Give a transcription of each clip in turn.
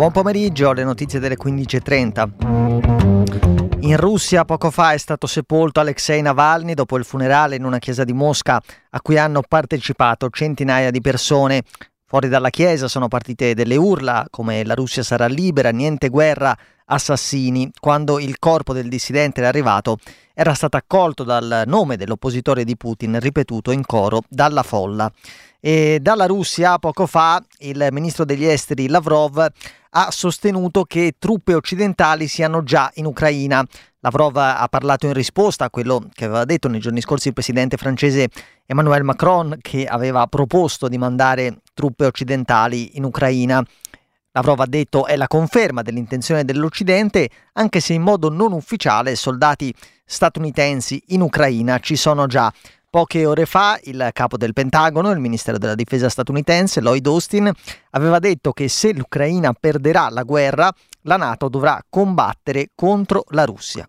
Buon pomeriggio, le notizie delle 15.30. In Russia poco fa è stato sepolto Alexei Navalny dopo il funerale in una chiesa di Mosca a cui hanno partecipato centinaia di persone. Fuori dalla chiesa sono partite delle urla come la Russia sarà libera, niente guerra, assassini. Quando il corpo del dissidente era arrivato era stato accolto dal nome dell'oppositore di Putin ripetuto in coro dalla folla. E dalla Russia poco fa il ministro degli esteri Lavrov ha sostenuto che truppe occidentali siano già in Ucraina. Lavrov ha parlato in risposta a quello che aveva detto nei giorni scorsi il presidente francese Emmanuel Macron che aveva proposto di mandare truppe occidentali in Ucraina. Lavrov ha detto è la conferma dell'intenzione dell'Occidente, anche se in modo non ufficiale soldati statunitensi in Ucraina ci sono già. Poche ore fa il capo del Pentagono, il Ministero della Difesa statunitense, Lloyd Austin, aveva detto che se l'Ucraina perderà la guerra, la Nato dovrà combattere contro la Russia.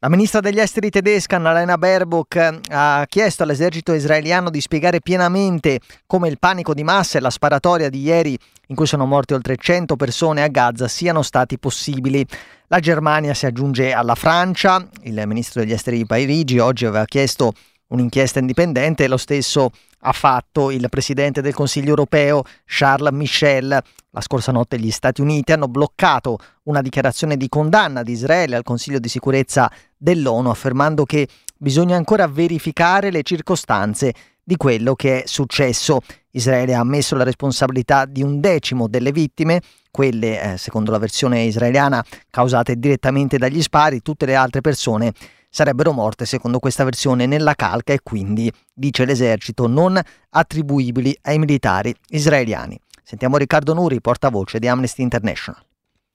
La ministra degli esteri tedesca Annalena Baerbock ha chiesto all'esercito israeliano di spiegare pienamente come il panico di massa e la sparatoria di ieri, in cui sono morte oltre 100 persone a Gaza, siano stati possibili. La Germania si aggiunge alla Francia, il ministro degli esteri di Parigi oggi aveva chiesto un'inchiesta indipendente lo stesso ha fatto il presidente del Consiglio europeo Charles Michel. La scorsa notte gli Stati Uniti hanno bloccato una dichiarazione di condanna di Israele al Consiglio di sicurezza dell'ONU affermando che bisogna ancora verificare le circostanze di quello che è successo. Israele ha ammesso la responsabilità di un decimo delle vittime, quelle, eh, secondo la versione israeliana, causate direttamente dagli spari, tutte le altre persone sarebbero morte, secondo questa versione, nella calca e quindi, dice l'esercito, non attribuibili ai militari israeliani. Sentiamo Riccardo Nuri, portavoce di Amnesty International.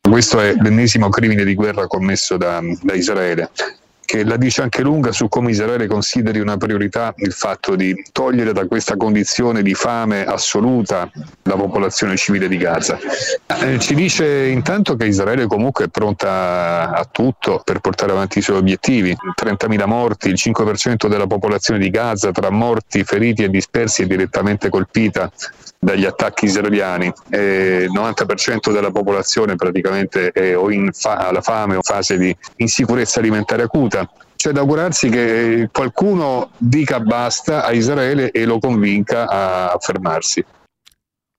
Questo è l'ennesimo crimine di guerra commesso da, da Israele che la dice anche lunga su come Israele consideri una priorità il fatto di togliere da questa condizione di fame assoluta la popolazione civile di Gaza. Eh, ci dice intanto che Israele comunque è pronta a tutto per portare avanti i suoi obiettivi. 30.000 morti, il 5% della popolazione di Gaza tra morti, feriti e dispersi è direttamente colpita dagli attacchi israeliani. il 90% della popolazione praticamente è o in fa- alla fame o in fase di insicurezza alimentare acuta. C'è da augurarsi che qualcuno dica basta a Israele e lo convinca a fermarsi.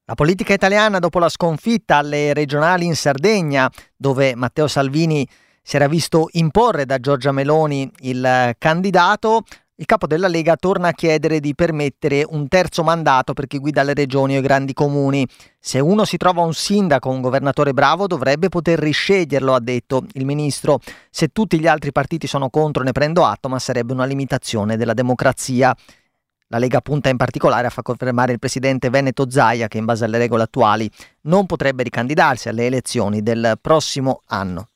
La politica italiana dopo la sconfitta alle regionali in Sardegna, dove Matteo Salvini si era visto imporre da Giorgia Meloni il candidato, il capo della Lega torna a chiedere di permettere un terzo mandato per chi guida le regioni o i grandi comuni. Se uno si trova un sindaco o un governatore bravo dovrebbe poter risceglierlo, ha detto il ministro. Se tutti gli altri partiti sono contro ne prendo atto, ma sarebbe una limitazione della democrazia. La Lega punta in particolare a far confermare il presidente Veneto Zaia che in base alle regole attuali non potrebbe ricandidarsi alle elezioni del prossimo anno.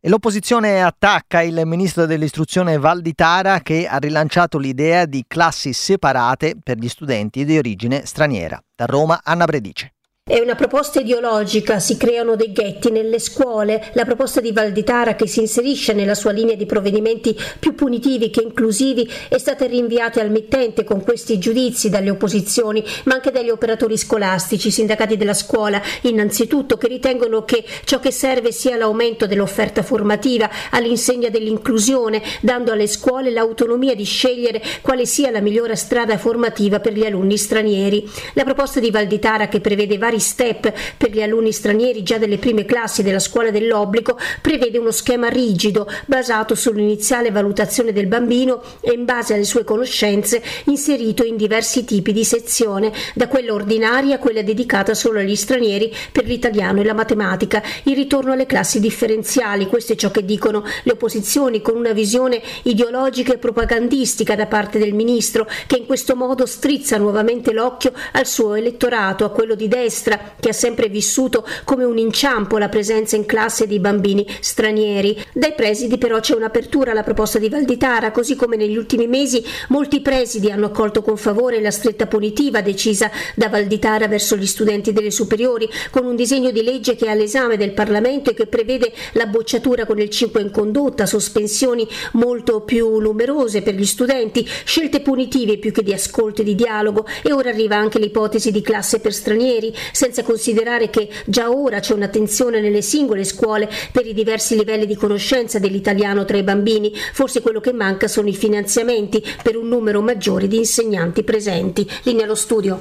E l'opposizione attacca il ministro dell'istruzione Valditara che ha rilanciato l'idea di classi separate per gli studenti di origine straniera. Da Roma Anna Bredice. È una proposta ideologica, si creano dei ghetti nelle scuole, la proposta di Valditara che si inserisce nella sua linea di provvedimenti più punitivi che inclusivi è stata rinviata al mittente con questi giudizi dalle opposizioni, ma anche dagli operatori scolastici, sindacati della scuola innanzitutto, che ritengono che ciò che serve sia l'aumento dell'offerta formativa all'insegna dell'inclusione, dando alle scuole l'autonomia di scegliere quale sia la migliore strada formativa per gli alunni stranieri. La proposta di Valditara che prevede vari vari step per gli alunni stranieri già delle prime classi della scuola dell'obbligo prevede uno schema rigido basato sull'iniziale valutazione del bambino e in base alle sue conoscenze inserito in diversi tipi di sezione, da quella ordinaria a quella dedicata solo agli stranieri per l'italiano e la matematica, il ritorno alle classi differenziali, questo è ciò che dicono le opposizioni con una visione ideologica e propagandistica da parte del ministro che in questo modo strizza nuovamente l'occhio al suo elettorato, a quello di destra destra che ha sempre vissuto come un inciampo la presenza in classe di bambini stranieri. Dai presidi però c'è un'apertura alla proposta di Valditara, così come negli ultimi mesi molti presidi hanno accolto con favore la stretta punitiva decisa da Valditara verso gli studenti delle superiori, con un disegno di legge che è all'esame del Parlamento e che prevede la bocciatura con il 5 in condotta, sospensioni molto più numerose per gli studenti, scelte punitive più che di ascolto e di dialogo e ora arriva anche l'ipotesi di classe per stranieri, senza considerare che già ora c'è un'attenzione nelle singole scuole per i diversi livelli di conoscenza dell'italiano tra i bambini. Forse quello che manca sono i finanziamenti per un numero maggiore di insegnanti presenti. Linea allo studio.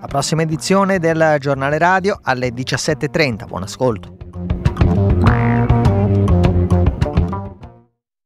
La prossima edizione del giornale radio alle 17.30. Buon ascolto.